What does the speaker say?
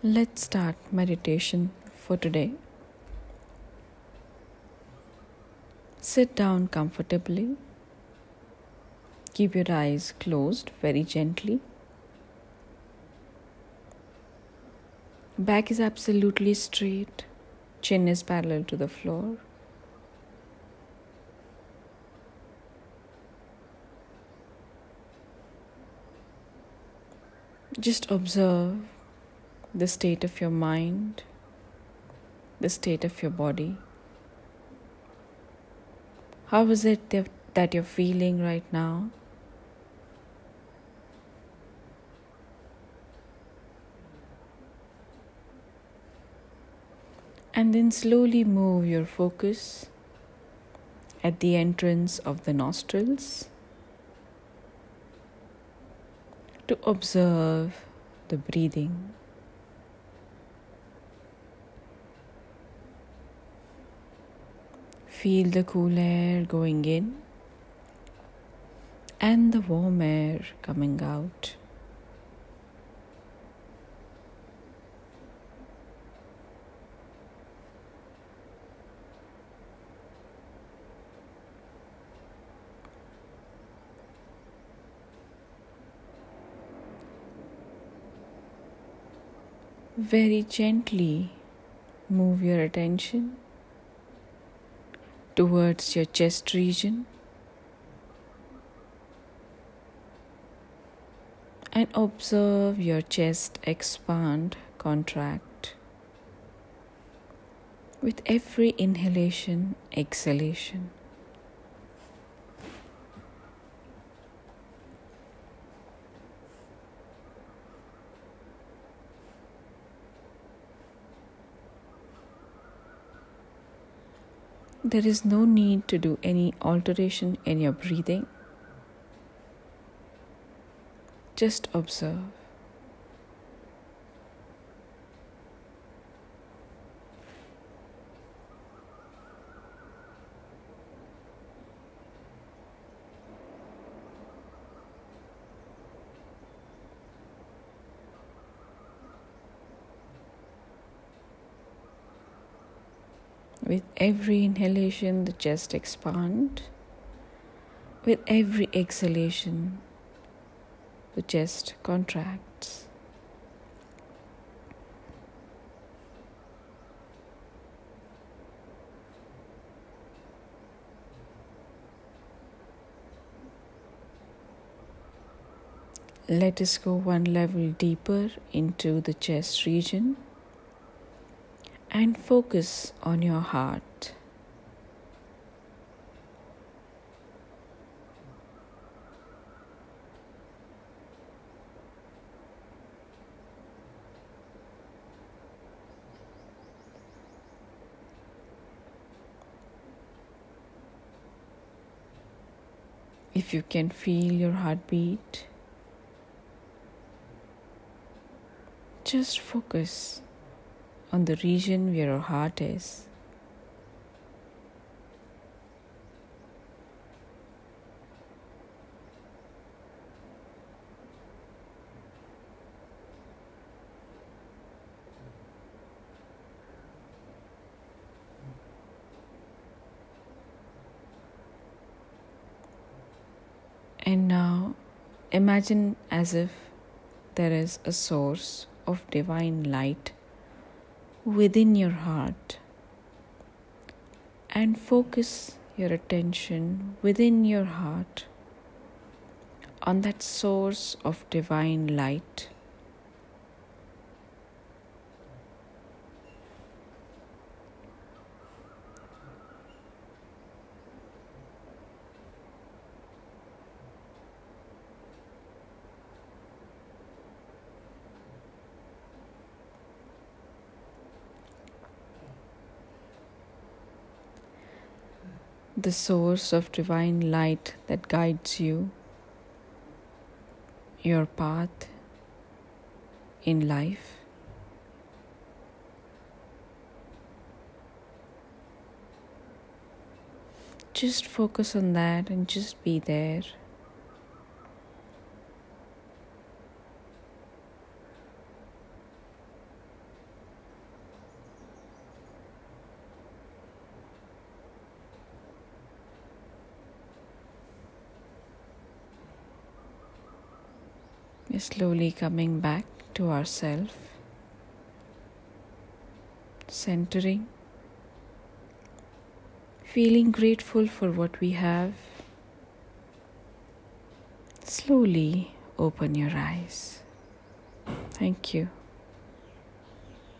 Let's start meditation for today. Sit down comfortably. Keep your eyes closed very gently. Back is absolutely straight, chin is parallel to the floor. Just observe the state of your mind, the state of your body. How is it that you're feeling right now? And then slowly move your focus at the entrance of the nostrils to observe the breathing. Feel the cool air going in and the warm air coming out. Very gently move your attention towards your chest region and observe your chest expand, contract with every inhalation, exhalation. There is no need to do any alteration in your breathing. Just observe. With every inhalation, the chest expands. With every exhalation, the chest contracts. Let us go one level deeper into the chest region and focus on your heart. If you can feel your heartbeat, just focus on the region where your heart is. And now imagine as if there is a source of divine light within your heart and focus your attention within your heart on that source of divine light. The source of divine light that guides you, your path in life. Just focus on that and just be there. Slowly coming back to ourself, centering, feeling grateful for what we have. Slowly open your eyes. Thank you.